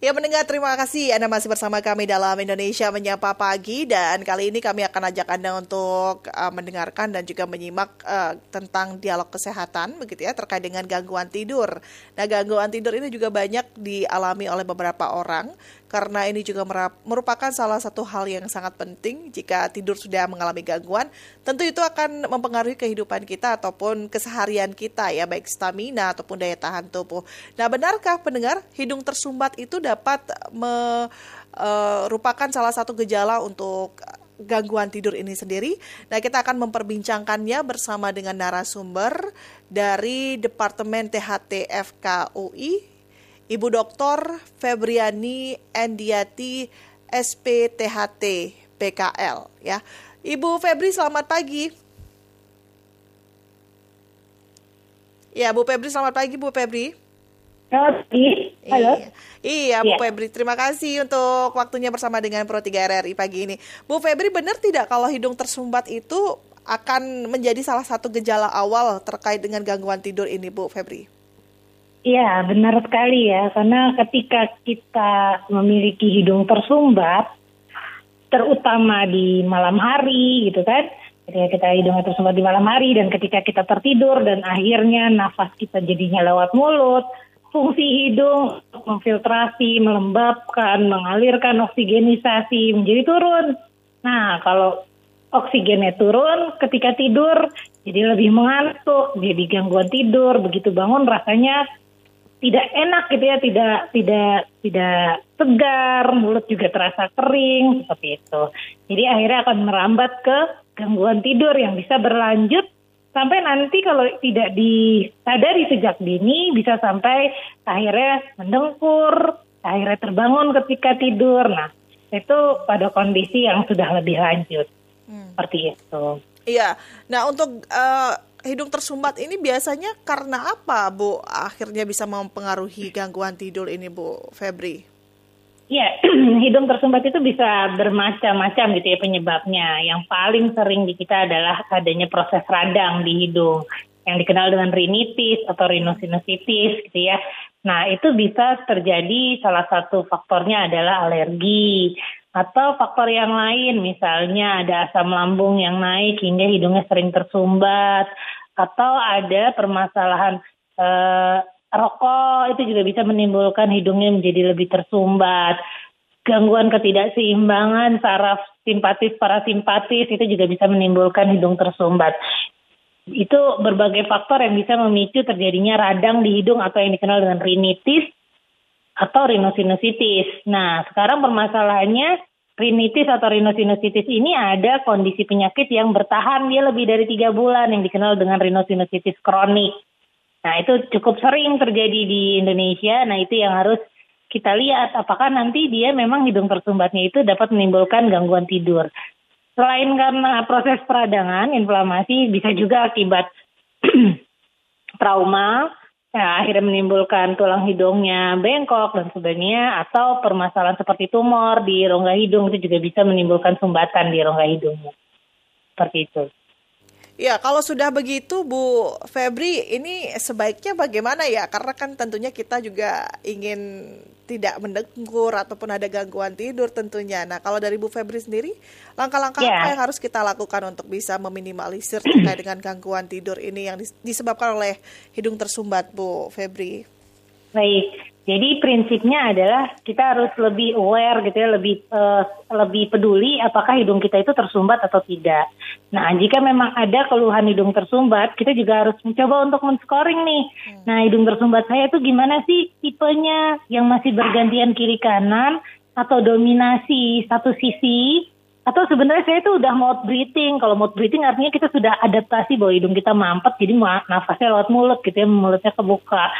Ya mendengar terima kasih Anda masih bersama kami dalam Indonesia Menyapa Pagi dan kali ini kami akan ajak Anda untuk uh, mendengarkan dan juga menyimak uh, tentang dialog kesehatan begitu ya terkait dengan gangguan tidur. Nah, gangguan tidur ini juga banyak dialami oleh beberapa orang karena ini juga merupakan salah satu hal yang sangat penting jika tidur sudah mengalami gangguan, tentu itu akan mempengaruhi kehidupan kita ataupun keseharian kita ya baik stamina ataupun daya tahan tubuh. Nah, benarkah pendengar hidung tersumbat itu dapat merupakan uh, salah satu gejala untuk gangguan tidur ini sendiri. Nah, kita akan memperbincangkannya bersama dengan narasumber dari Departemen THT FKUI, Ibu Dr. Febriani Endiati SPTHT PKL ya. Ibu Febri selamat pagi. Ya, Bu Febri selamat pagi Bu Febri. Selamat pagi. Halo. Iya, iya Bu ya. Febri, terima kasih untuk waktunya bersama dengan Pro 3 RRI pagi ini. Bu Febri, benar tidak kalau hidung tersumbat itu akan menjadi salah satu gejala awal terkait dengan gangguan tidur ini, Bu Febri? Iya, benar sekali ya. Karena ketika kita memiliki hidung tersumbat, terutama di malam hari gitu kan, ketika kita hidung tersumbat di malam hari dan ketika kita tertidur dan akhirnya nafas kita jadinya lewat mulut, fungsi hidung memfiltrasi, melembabkan, mengalirkan oksigenisasi menjadi turun. Nah, kalau oksigennya turun ketika tidur, jadi lebih mengantuk, jadi gangguan tidur, begitu bangun rasanya tidak enak gitu ya, tidak tidak tidak segar, mulut juga terasa kering seperti itu. Jadi akhirnya akan merambat ke gangguan tidur yang bisa berlanjut sampai nanti kalau tidak disadari sejak dini bisa sampai akhirnya mendengkur, akhirnya terbangun ketika tidur. Nah, itu pada kondisi yang sudah lebih lanjut. Hmm. Seperti itu. Iya. Nah, untuk uh, hidung tersumbat ini biasanya karena apa, Bu? Akhirnya bisa mempengaruhi gangguan tidur ini, Bu Febri? Ya, hidung tersumbat itu bisa bermacam-macam gitu ya penyebabnya. Yang paling sering di kita adalah adanya proses radang di hidung yang dikenal dengan rinitis atau rhinosinusitis gitu ya. Nah, itu bisa terjadi salah satu faktornya adalah alergi atau faktor yang lain misalnya ada asam lambung yang naik hingga hidungnya sering tersumbat atau ada permasalahan eh, rokok itu juga bisa menimbulkan hidungnya menjadi lebih tersumbat. Gangguan ketidakseimbangan saraf simpatis parasimpatis itu juga bisa menimbulkan hidung tersumbat. Itu berbagai faktor yang bisa memicu terjadinya radang di hidung atau yang dikenal dengan rinitis atau rhinosinusitis. Nah, sekarang permasalahannya rinitis atau rhinosinusitis ini ada kondisi penyakit yang bertahan dia lebih dari tiga bulan yang dikenal dengan rhinosinusitis kronik. Nah itu cukup sering terjadi di Indonesia. Nah itu yang harus kita lihat apakah nanti dia memang hidung tersumbatnya itu dapat menimbulkan gangguan tidur. Selain karena proses peradangan, inflamasi bisa juga akibat trauma, ya, akhirnya menimbulkan tulang hidungnya bengkok dan sebagainya, atau permasalahan seperti tumor di rongga hidung itu juga bisa menimbulkan sumbatan di rongga hidungnya. Seperti itu. Ya, kalau sudah begitu Bu Febri, ini sebaiknya bagaimana ya? Karena kan tentunya kita juga ingin tidak mendengkur ataupun ada gangguan tidur tentunya. Nah, kalau dari Bu Febri sendiri, langkah-langkah yeah. apa yang harus kita lakukan untuk bisa meminimalisir terkait dengan gangguan tidur ini yang disebabkan oleh hidung tersumbat, Bu Febri? Baik, jadi prinsipnya adalah kita harus lebih aware gitu ya, lebih uh, lebih peduli apakah hidung kita itu tersumbat atau tidak. Nah, jika memang ada keluhan hidung tersumbat, kita juga harus mencoba untuk men-scoring nih. Hmm. Nah, hidung tersumbat saya itu gimana sih tipenya yang masih bergantian kiri kanan atau dominasi satu sisi atau sebenarnya saya itu udah mouth breathing. Kalau mouth breathing artinya kita sudah adaptasi bahwa hidung kita mampet, jadi nafasnya lewat mulut gitu ya, mulutnya kebuka.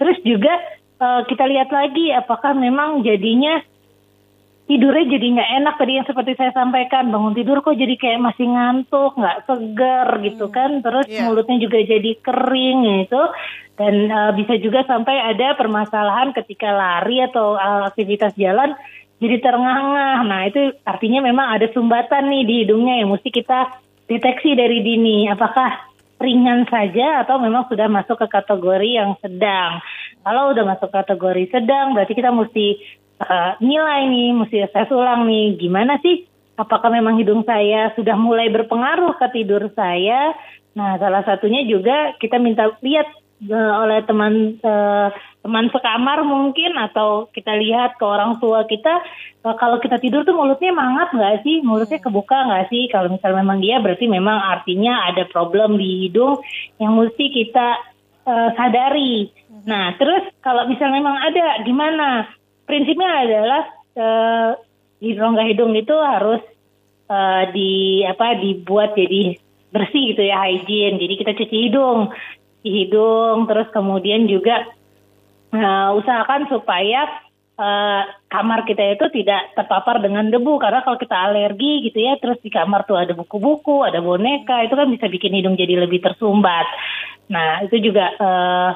Terus juga uh, kita lihat lagi apakah memang jadinya tidurnya jadi nggak enak tadi yang seperti saya sampaikan bangun tidur kok jadi kayak masih ngantuk nggak segar gitu hmm. kan terus yeah. mulutnya juga jadi kering gitu dan uh, bisa juga sampai ada permasalahan ketika lari atau uh, aktivitas jalan jadi terengah-engah nah itu artinya memang ada sumbatan nih di hidungnya yang mesti kita deteksi dari dini apakah ringan saja atau memang sudah masuk ke kategori yang sedang. Kalau udah masuk kategori sedang berarti kita mesti uh, nilai nih, mesti tes ulang nih, gimana sih? Apakah memang hidung saya sudah mulai berpengaruh ke tidur saya? Nah, salah satunya juga kita minta lihat uh, oleh teman uh, teman sekamar mungkin atau kita lihat ke orang tua kita kalau kita tidur tuh mulutnya mangat nggak sih mulutnya hmm. kebuka nggak sih kalau misalnya memang dia berarti memang artinya ada problem di hidung yang mesti kita uh, sadari. Nah terus kalau misalnya memang ada gimana? Prinsipnya adalah uh, di rongga hidung itu harus uh, di apa dibuat jadi bersih gitu ya hygiene. Jadi kita cuci hidung di hidung terus kemudian juga uh, usahakan supaya uh, kamar kita itu tidak terpapar dengan debu. Karena kalau kita alergi gitu ya terus di kamar tuh ada buku-buku ada boneka itu kan bisa bikin hidung jadi lebih tersumbat. Nah itu juga uh,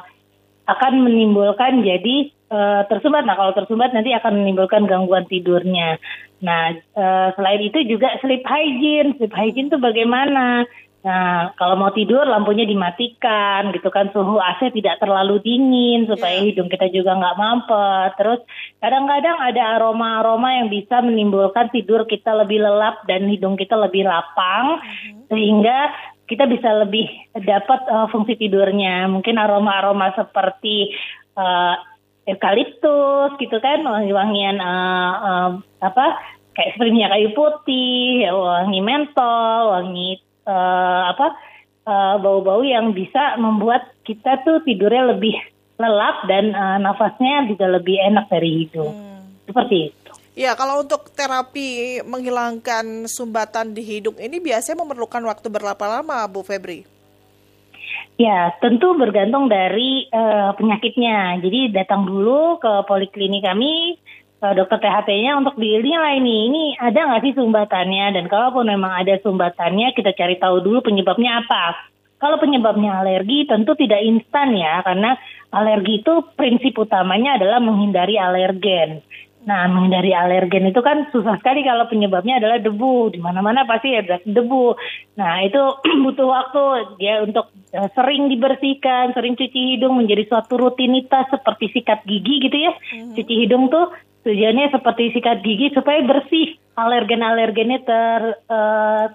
akan menimbulkan jadi uh, tersumbat. Nah kalau tersumbat nanti akan menimbulkan gangguan tidurnya. Nah uh, selain itu juga sleep hygiene. Sleep hygiene itu bagaimana Nah, kalau mau tidur lampunya dimatikan gitu kan suhu AC tidak terlalu dingin supaya yeah. hidung kita juga nggak mampet. Terus kadang-kadang ada aroma-aroma yang bisa menimbulkan tidur kita lebih lelap dan hidung kita lebih lapang mm-hmm. sehingga kita bisa lebih dapat uh, fungsi tidurnya. Mungkin aroma-aroma seperti uh, eukaliptus gitu kan wangi-wangian uh, uh, apa kayak seperti minyak kayu putih, wangi mentol, wangi uh, apa uh, bau-bau yang bisa membuat kita tuh tidurnya lebih lelap dan uh, nafasnya juga lebih enak dari hidung. Hmm. Seperti itu. Ya, kalau untuk terapi menghilangkan sumbatan di hidung ini biasanya memerlukan waktu berapa lama, Bu Febri? Ya, tentu bergantung dari uh, penyakitnya. Jadi datang dulu ke poliklinik kami, dokter THT-nya untuk dinilai nih ini ada nggak sih sumbatannya dan kalaupun memang ada sumbatannya kita cari tahu dulu penyebabnya apa. Kalau penyebabnya alergi tentu tidak instan ya karena alergi itu prinsip utamanya adalah menghindari alergen. Nah, menghindari alergen itu kan susah sekali kalau penyebabnya adalah debu. Di mana-mana pasti ada debu. Nah, itu butuh waktu dia untuk uh, sering dibersihkan, sering cuci hidung menjadi suatu rutinitas seperti sikat gigi gitu ya. Mm-hmm. Cuci hidung tuh Tujuannya seperti sikat gigi supaya bersih alergen-alergennya ter uh,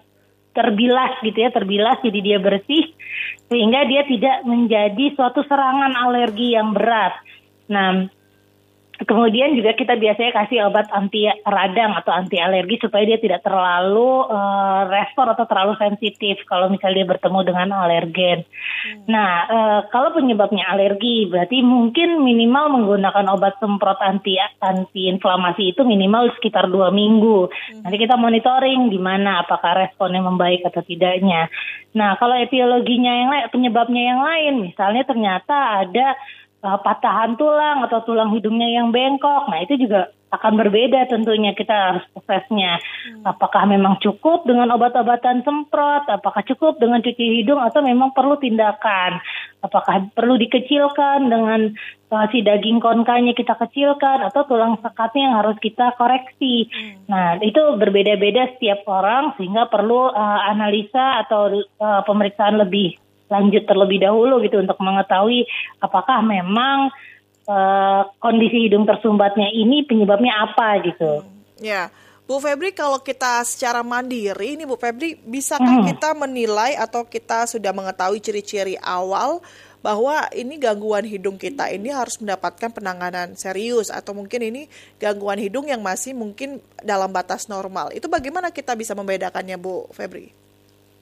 terbilas gitu ya, terbilas jadi dia bersih sehingga dia tidak menjadi suatu serangan alergi yang berat. Nah, Kemudian juga kita biasanya kasih obat anti radang atau anti alergi supaya dia tidak terlalu uh, respon atau terlalu sensitif kalau misalnya dia bertemu dengan alergen. Hmm. Nah, uh, kalau penyebabnya alergi berarti mungkin minimal menggunakan obat semprot anti anti inflamasi itu minimal sekitar dua minggu. Hmm. Nanti kita monitoring gimana apakah responnya membaik atau tidaknya. Nah, kalau etiologinya yang lain, penyebabnya yang lain, misalnya ternyata ada uh, patahan tulang atau tulang hidungnya yang bengkok. Nah, itu juga akan berbeda tentunya kita harus prosesnya. Hmm. Apakah memang cukup dengan obat-obatan semprot, apakah cukup dengan cuci hidung atau memang perlu tindakan? Apakah perlu dikecilkan dengan uh, si daging konkanya kita kecilkan atau tulang sekatnya yang harus kita koreksi? Hmm. Nah, itu berbeda-beda setiap orang sehingga perlu uh, analisa atau uh, pemeriksaan lebih lanjut terlebih dahulu gitu untuk mengetahui apakah memang uh, kondisi hidung tersumbatnya ini penyebabnya apa gitu. Hmm, ya. Bu Febri, kalau kita secara mandiri, ini Bu Febri, bisakah hmm. kita menilai atau kita sudah mengetahui ciri-ciri awal bahwa ini gangguan hidung kita ini harus mendapatkan penanganan serius atau mungkin ini gangguan hidung yang masih mungkin dalam batas normal. Itu bagaimana kita bisa membedakannya, Bu Febri?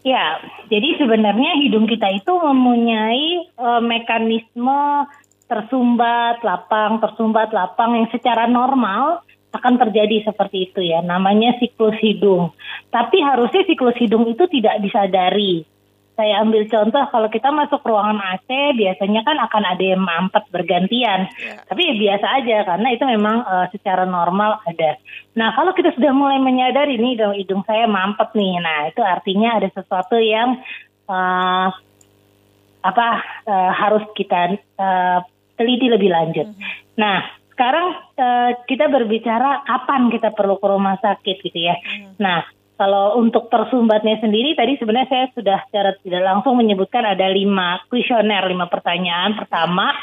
Ya, jadi sebenarnya hidung kita itu mempunyai uh, mekanisme tersumbat, lapang, tersumbat, lapang yang secara normal akan terjadi seperti itu ya. Namanya siklus hidung. Tapi harusnya siklus hidung itu tidak disadari saya ambil contoh kalau kita masuk ruangan AC biasanya kan akan ada yang mampet bergantian. Yeah. Tapi ya biasa aja karena itu memang uh, secara normal ada. Nah kalau kita sudah mulai menyadari nih dong hidung saya mampet nih, nah itu artinya ada sesuatu yang uh, apa uh, harus kita uh, teliti lebih lanjut. Mm -hmm. Nah sekarang uh, kita berbicara kapan kita perlu ke rumah sakit gitu ya. Mm -hmm. Nah kalau untuk tersumbatnya sendiri tadi sebenarnya saya sudah secara tidak langsung menyebutkan ada lima kuesioner, lima pertanyaan. Pertama,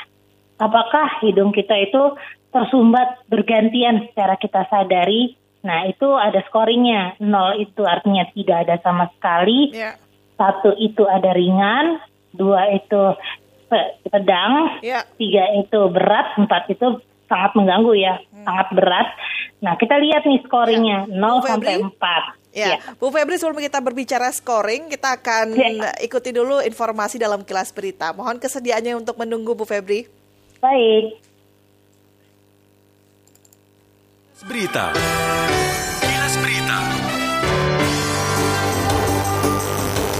apakah hidung kita itu tersumbat bergantian secara kita sadari. Nah, itu ada scoringnya. Nol itu artinya tidak ada sama sekali. Ya. Satu itu ada ringan, dua itu sedang, Ya. tiga itu berat, empat itu sangat mengganggu ya, sangat berat. Nah, kita lihat nih scoringnya, Ya. 0 Bu sampai Febri? 4. Ya, Bu Febri sebelum kita berbicara scoring, kita akan Ya. ikuti dulu informasi dalam kilas berita. Mohon kesediaannya untuk menunggu Bu Febri. Baik. Berita. Kilas Berita.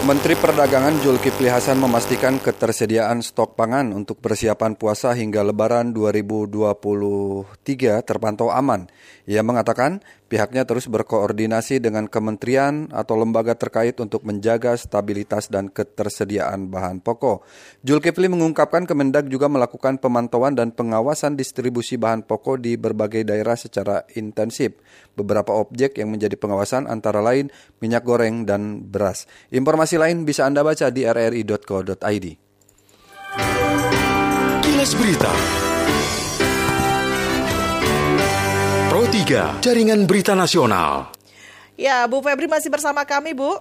Menteri Perdagangan Zulkifli Hasan memastikan ketersediaan stok pangan untuk persiapan puasa hingga Lebaran 2023 terpantau aman. Ia mengatakan pihaknya terus berkoordinasi dengan kementerian atau lembaga terkait untuk menjaga stabilitas dan ketersediaan bahan pokok. Zulkifli mengungkapkan Kemendak juga melakukan pemantauan dan pengawasan distribusi bahan pokok di berbagai daerah secara intensif. Beberapa objek yang menjadi pengawasan antara lain minyak goreng dan beras. Informasi lain bisa Anda baca di rri.co.id. Kilas Berita. 3, Jaringan Berita Nasional. Ya, Bu Febri masih bersama kami, Bu.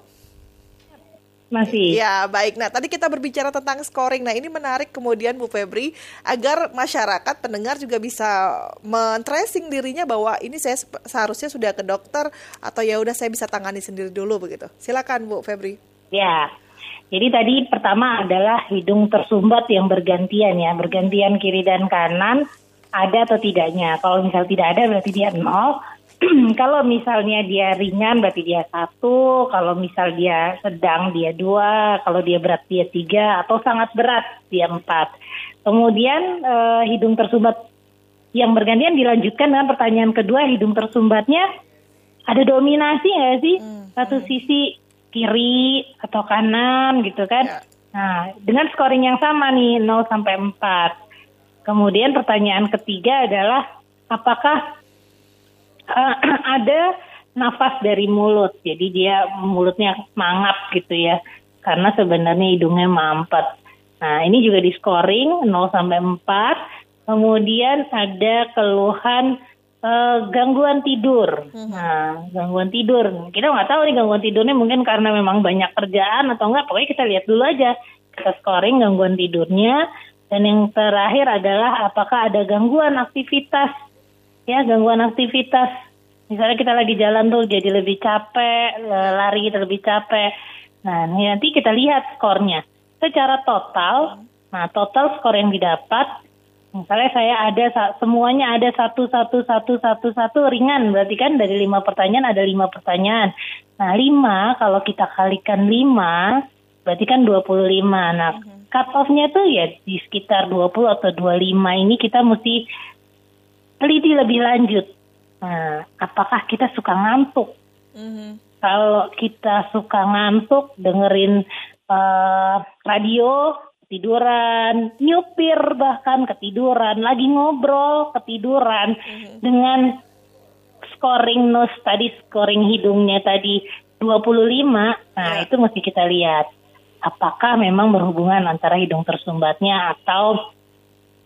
Masih. Ya, baik. Nah, tadi kita berbicara tentang scoring. Nah, ini menarik kemudian Bu Febri agar masyarakat pendengar juga bisa men-tracing dirinya bahwa ini saya seharusnya sudah ke dokter atau ya udah saya bisa tangani sendiri dulu begitu. Silakan Bu Febri. Ya. Jadi tadi pertama adalah hidung tersumbat yang bergantian ya, bergantian kiri dan kanan ada atau tidaknya. Kalau misal tidak ada berarti dia nol. kalau misalnya dia ringan berarti dia satu. Kalau misal dia sedang dia dua. Kalau dia berat dia tiga. Atau sangat berat dia empat. Kemudian eh, hidung tersumbat yang bergantian dilanjutkan dengan pertanyaan kedua hidung tersumbatnya ada dominasi nggak sih satu sisi kiri atau kanan gitu kan? Ya. Nah, dengan scoring yang sama nih 0 sampai 4. Kemudian pertanyaan ketiga adalah apakah eh, ada nafas dari mulut. Jadi dia mulutnya mangap gitu ya. Karena sebenarnya hidungnya mampet. Nah, ini juga di scoring 0 sampai 4. Kemudian ada keluhan eh, gangguan tidur. Nah, gangguan tidur. Kita nggak tahu nih gangguan tidurnya mungkin karena memang banyak kerjaan atau enggak. Pokoknya kita lihat dulu aja. Kita scoring gangguan tidurnya. Dan yang terakhir adalah apakah ada gangguan aktivitas. Ya, gangguan aktivitas. Misalnya kita lagi jalan tuh jadi lebih capek, lari lebih capek. Nah, nanti kita lihat skornya. Secara total, nah total skor yang didapat, misalnya saya ada semuanya ada satu satu satu satu satu ringan, berarti kan dari lima pertanyaan ada lima pertanyaan. Nah lima kalau kita kalikan lima, berarti kan 25. Nah cut off-nya tuh ya di sekitar 20 atau 25 ini kita mesti teliti lebih lanjut. Nah, apakah kita suka ngantuk? Mhm. Kalau kita suka ngantuk, dengerin eh, radio, ketiduran, nyupir bahkan ketiduran, lagi ngobrol, ketiduran, dengan scoring nose tadi, scoring hidungnya tadi 25, nah Ya. itu mesti kita lihat. Apakah memang berhubungan antara hidung tersumbatnya atau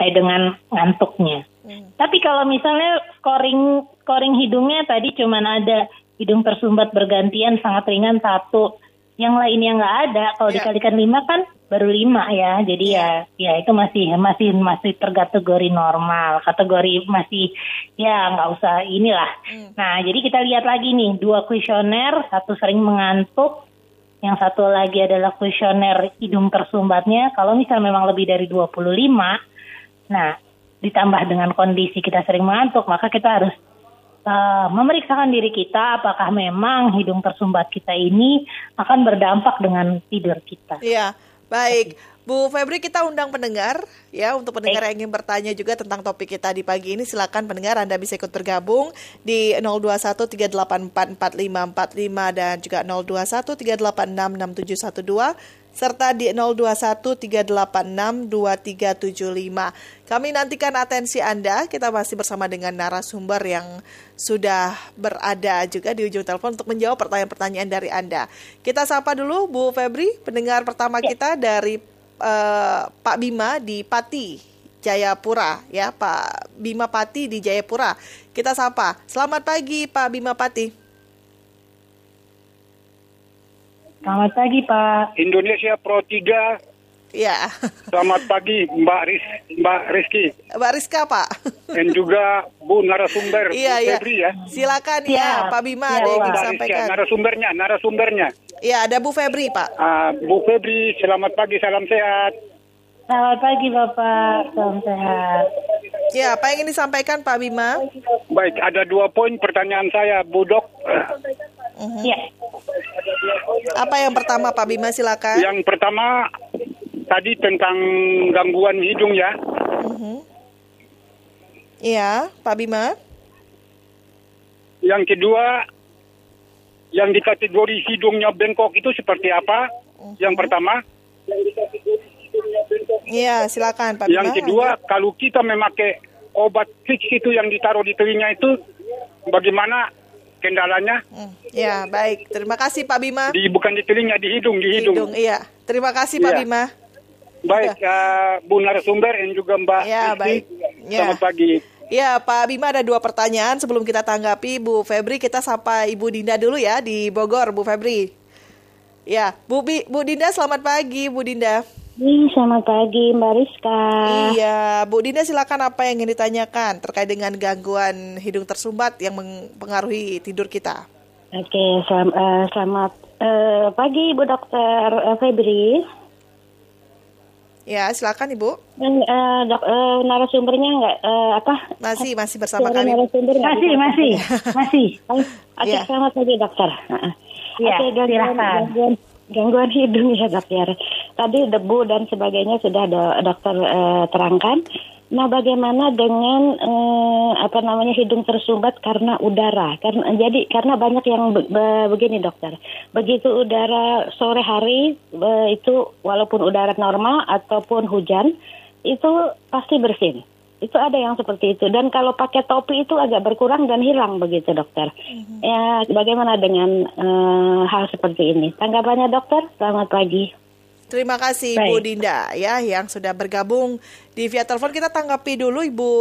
eh, dengan ngantuknya. Tapi kalau misalnya scoring scoring hidungnya tadi cuman ada hidung tersumbat bergantian sangat ringan satu, yang lainnya nggak ada. Kalau Ya. dikalikan lima kan baru lima ya. Jadi ya ya itu masih masih masih terkategori normal, kategori masih ya nggak usah inilah. Nah jadi kita lihat lagi nih dua kuesioner, satu sering mengantuk, yang satu lagi adalah kuesioner hidung tersumbatnya. Kalau misal memang lebih dari 25, nah ditambah dengan kondisi kita sering mengantuk, maka kita harus uh, memeriksakan diri kita apakah memang hidung tersumbat kita ini akan berdampak dengan tidur kita. Iya, baik. Bu Febri kita undang pendengar ya untuk pendengar yang ingin bertanya juga tentang topik kita di pagi ini silakan pendengar Anda bisa ikut bergabung di 0213844545 dan juga 0213866712 serta di 0213862375. Kami nantikan atensi Anda. Kita masih bersama dengan narasumber yang sudah berada juga di ujung telepon untuk menjawab pertanyaan-pertanyaan dari Anda. Kita sapa dulu Bu Febri, pendengar pertama kita dari eh, Pak Bima di Pati. Jayapura ya Pak Bima Pati di Jayapura. Kita sapa. Selamat pagi Pak Bima Pati. Selamat pagi Pak. Indonesia Pro 3. Ya. Selamat pagi Mbak Riz, Mbak Rizky Mbak Rizka Pak. dan juga Bu narasumber Iya Bu iya. Febri ya. Silakan ya Siap. Pak Bima Siap, ada yang ingin Mbak Rizky, disampaikan. narasumbernya, narasumbernya. Ya ada Bu Febri Pak. Ah, Bu Febri, selamat pagi, salam sehat. Selamat pagi Bapak. Salam sehat. Ya apa yang ingin disampaikan Pak Bima? Baik, ada dua poin pertanyaan saya, Bu Dok. Ya. Apa yang pertama Pak Bima silakan. Yang pertama tadi tentang gangguan hidung ya. Iya Pak Bima. Yang kedua, yang di kategori hidungnya bengkok itu seperti apa? Yang pertama. Iya silakan Pak Bima. Yang kedua, kalau kita memakai obat fix itu yang ditaruh di telinga itu, bagaimana kendalanya? Hmm, Ya baik. Terima kasih Pak Bima. Di bukan di telinga, di hidung, di hidung. Hidung, iya. Terima kasih Pak Iya. Bima. Baik, eh, Bu narasumber dan juga Mbak Ya, Rizky. baik. Ya. Selamat pagi. Ya, Pak Bima ada dua pertanyaan sebelum kita tanggapi Bu Febri. Kita sapa Ibu Dinda dulu ya di Bogor, Bu Febri. Ya, Bu Bu Dinda selamat pagi, Bu Dinda. Selamat pagi Mbak Rizka. Iya, Bu Dinda silakan apa yang ingin ditanyakan terkait dengan gangguan hidung tersumbat yang mempengaruhi tidur kita. Oke, selam- eh, selamat eh, pagi Bu Dokter eh, Febri. Ya, silakan Ibu. Dan eh, dok, eh, narasumbernya nggak eh, apa? Masih masih bersama Suara kami. narasumber Masih, masih, masih. Oke, Iya. selamat pagi dokter. Heeh. Iya, Oke, gangguan, silakan. gangguan, gangguan hidung ya dokter. Tadi debu dan sebagainya sudah do- dokter eh, terangkan. Nah, bagaimana dengan eh, apa namanya hidung tersumbat karena udara? Karena jadi karena banyak yang be- be- begini dokter. Begitu udara sore hari eh, itu walaupun udara normal ataupun hujan itu pasti bersin. Itu ada yang seperti itu. Dan kalau pakai topi itu agak berkurang dan hilang begitu dokter. Ya, bagaimana dengan eh, hal seperti ini? Tanggapannya dokter? Selamat pagi. Terima kasih Baik. Bu Dinda ya yang sudah bergabung di via telepon. Kita tanggapi dulu Ibu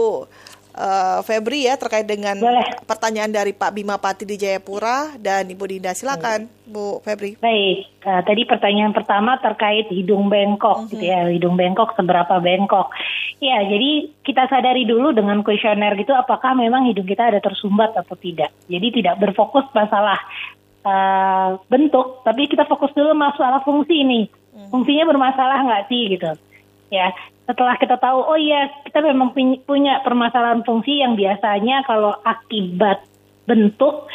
eh, Febri ya terkait dengan Boleh. pertanyaan dari Pak Bima Pati di Jayapura dan Ibu Dinda. Silakan Bu Febri. Baik, eh, tadi pertanyaan pertama terkait hidung bengkok, gitu ya, hidung bengkok seberapa bengkok. Ya, jadi kita sadari dulu dengan kuesioner gitu, apakah memang hidung kita ada tersumbat atau tidak. Jadi tidak berfokus masalah eh, bentuk, tapi kita fokus dulu masalah fungsi nih. Fungsinya bermasalah nggak sih gitu. Ya, setelah kita tahu, oh iya kita memang puny- punya permasalahan fungsi yang biasanya kalau akibat bentuk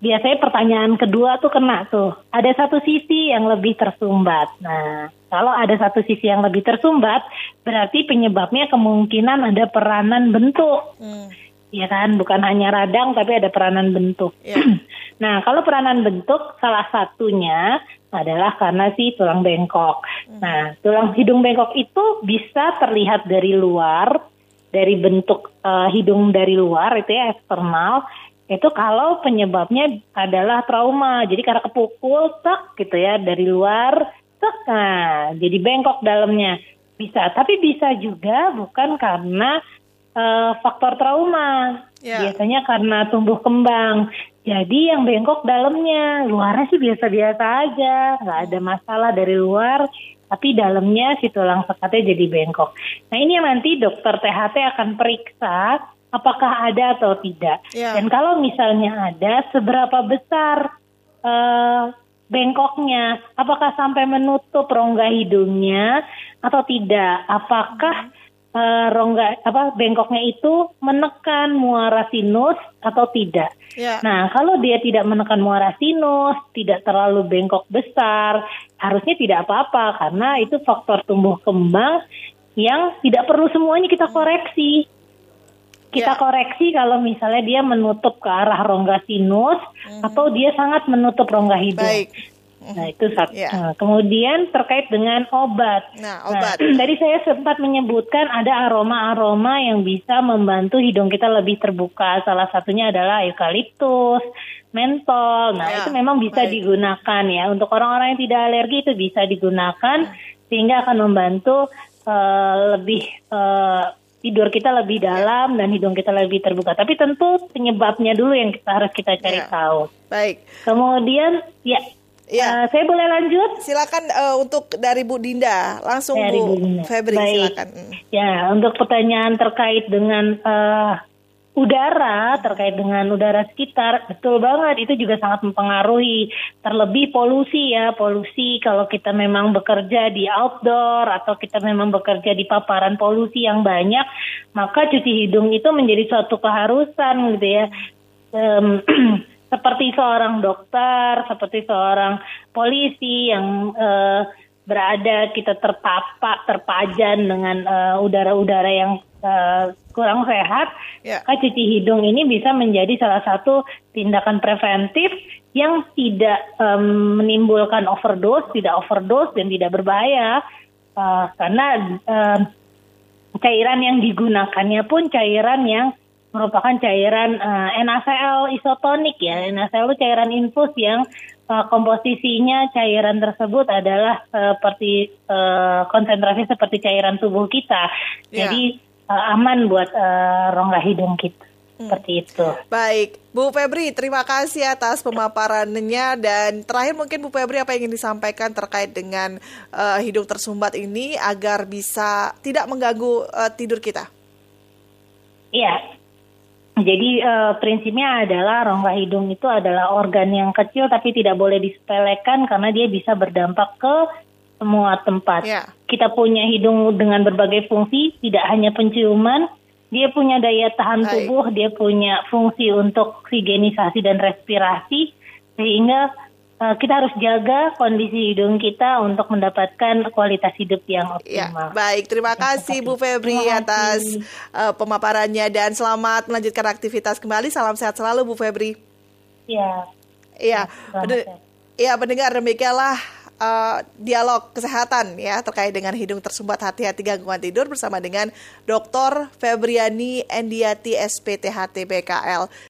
biasanya pertanyaan kedua tuh kena tuh. Ada satu sisi yang lebih tersumbat. Nah, kalau ada satu sisi yang lebih tersumbat, berarti penyebabnya kemungkinan ada peranan bentuk. Hmm, Ya kan, bukan hanya radang tapi ada peranan bentuk. Ya. nah, kalau peranan bentuk salah satunya adalah karena si tulang bengkok. Nah, tulang hidung bengkok itu bisa terlihat dari luar, dari bentuk eh, hidung dari luar itu ya eksternal. Itu kalau penyebabnya adalah trauma. Jadi karena kepukul tak gitu ya dari luar, tak nah jadi bengkok dalamnya. Bisa, tapi bisa juga bukan karena eh, faktor trauma. Ya. Biasanya karena tumbuh kembang. Jadi yang bengkok dalamnya, luarnya sih biasa-biasa aja, nggak ada masalah dari luar, tapi dalamnya si tulang sekatnya jadi bengkok. Nah ini yang nanti dokter THT akan periksa apakah ada atau tidak. Ya. Dan kalau misalnya ada, seberapa besar eh, bengkoknya? Apakah sampai menutup rongga hidungnya atau tidak? Apakah eh, rongga apa bengkoknya itu menekan muara sinus atau tidak? Ya. Nah, kalau dia tidak menekan muara sinus, tidak terlalu bengkok besar, harusnya tidak apa-apa karena itu faktor tumbuh kembang yang tidak perlu semuanya kita koreksi. Kita Ya. koreksi kalau misalnya dia menutup ke arah rongga sinus atau dia sangat menutup rongga hidung. Baik. Nah, itu satu. Ya. Nah, kemudian terkait dengan obat. Nah, obat. tadi saya sempat menyebutkan ada aroma-aroma yang bisa membantu hidung kita lebih terbuka. Salah satunya adalah eukaliptus, mentol. Nah, Ya, itu memang bisa baik. digunakan ya. Untuk orang-orang yang tidak alergi itu bisa digunakan sehingga akan membantu eh, lebih eh, tidur kita lebih dalam dan hidung kita lebih terbuka. Tapi tentu penyebabnya dulu yang kita harus kita cari Ya. tahu. Baik. Kemudian ya, Ya. eh, saya boleh lanjut? Silakan eh, untuk dari Bu Dinda, langsung Dari Bu Dinda. Febri Baik. silakan. Mm. Ya, untuk pertanyaan terkait dengan eh, udara, terkait dengan udara sekitar, betul banget itu juga sangat mempengaruhi. Terlebih polusi ya, polusi kalau kita memang bekerja di outdoor atau kita memang bekerja di paparan polusi yang banyak, maka cuci hidung itu menjadi suatu keharusan gitu ya. Em, seperti seorang dokter, seperti seorang polisi yang eh, berada kita terpapar, terpajan dengan eh, udara-udara yang eh, kurang sehat, Ya. maka cuci hidung ini bisa menjadi salah satu tindakan preventif yang tidak em, menimbulkan overdose, tidak overdose dan tidak berbahaya Eh, karena em, cairan yang digunakannya pun cairan yang merupakan cairan eh, NaCl isotonik ya. NaCl itu cairan infus yang eh, komposisinya cairan tersebut adalah eh, seperti eh, konsentrasi seperti cairan tubuh kita. Ya. Jadi eh, aman buat eh, rongga hidung kita. Seperti itu. Baik, Bu Febri, terima kasih atas pemaparannya dan terakhir mungkin Bu Febri apa yang ingin disampaikan terkait dengan eh, hidung tersumbat ini agar bisa tidak mengganggu eh, tidur kita. Iya. Jadi eh, prinsipnya adalah rongga hidung itu adalah organ yang kecil tapi tidak boleh disepelekan karena dia bisa berdampak ke semua tempat. Ya. Kita punya hidung dengan berbagai fungsi, tidak hanya penciuman, dia punya daya tahan tubuh, dia punya fungsi untuk oksigenisasi dan respirasi sehingga eh, kita harus jaga kondisi hidung kita untuk mendapatkan kualitas hidup yang Ya, optimal. baik. Terima kasih Bu Febri kasih. atas eh, pemaparannya dan selamat melanjutkan aktivitas kembali. Salam sehat selalu Bu Febri. Ya. Iya, sehat. iya pendengar demikianlah eh, dialog kesehatan ya terkait dengan hidung tersumbat hati-hati gangguan tidur bersama dengan Dr. Febriani Endiati SPTHT BKL.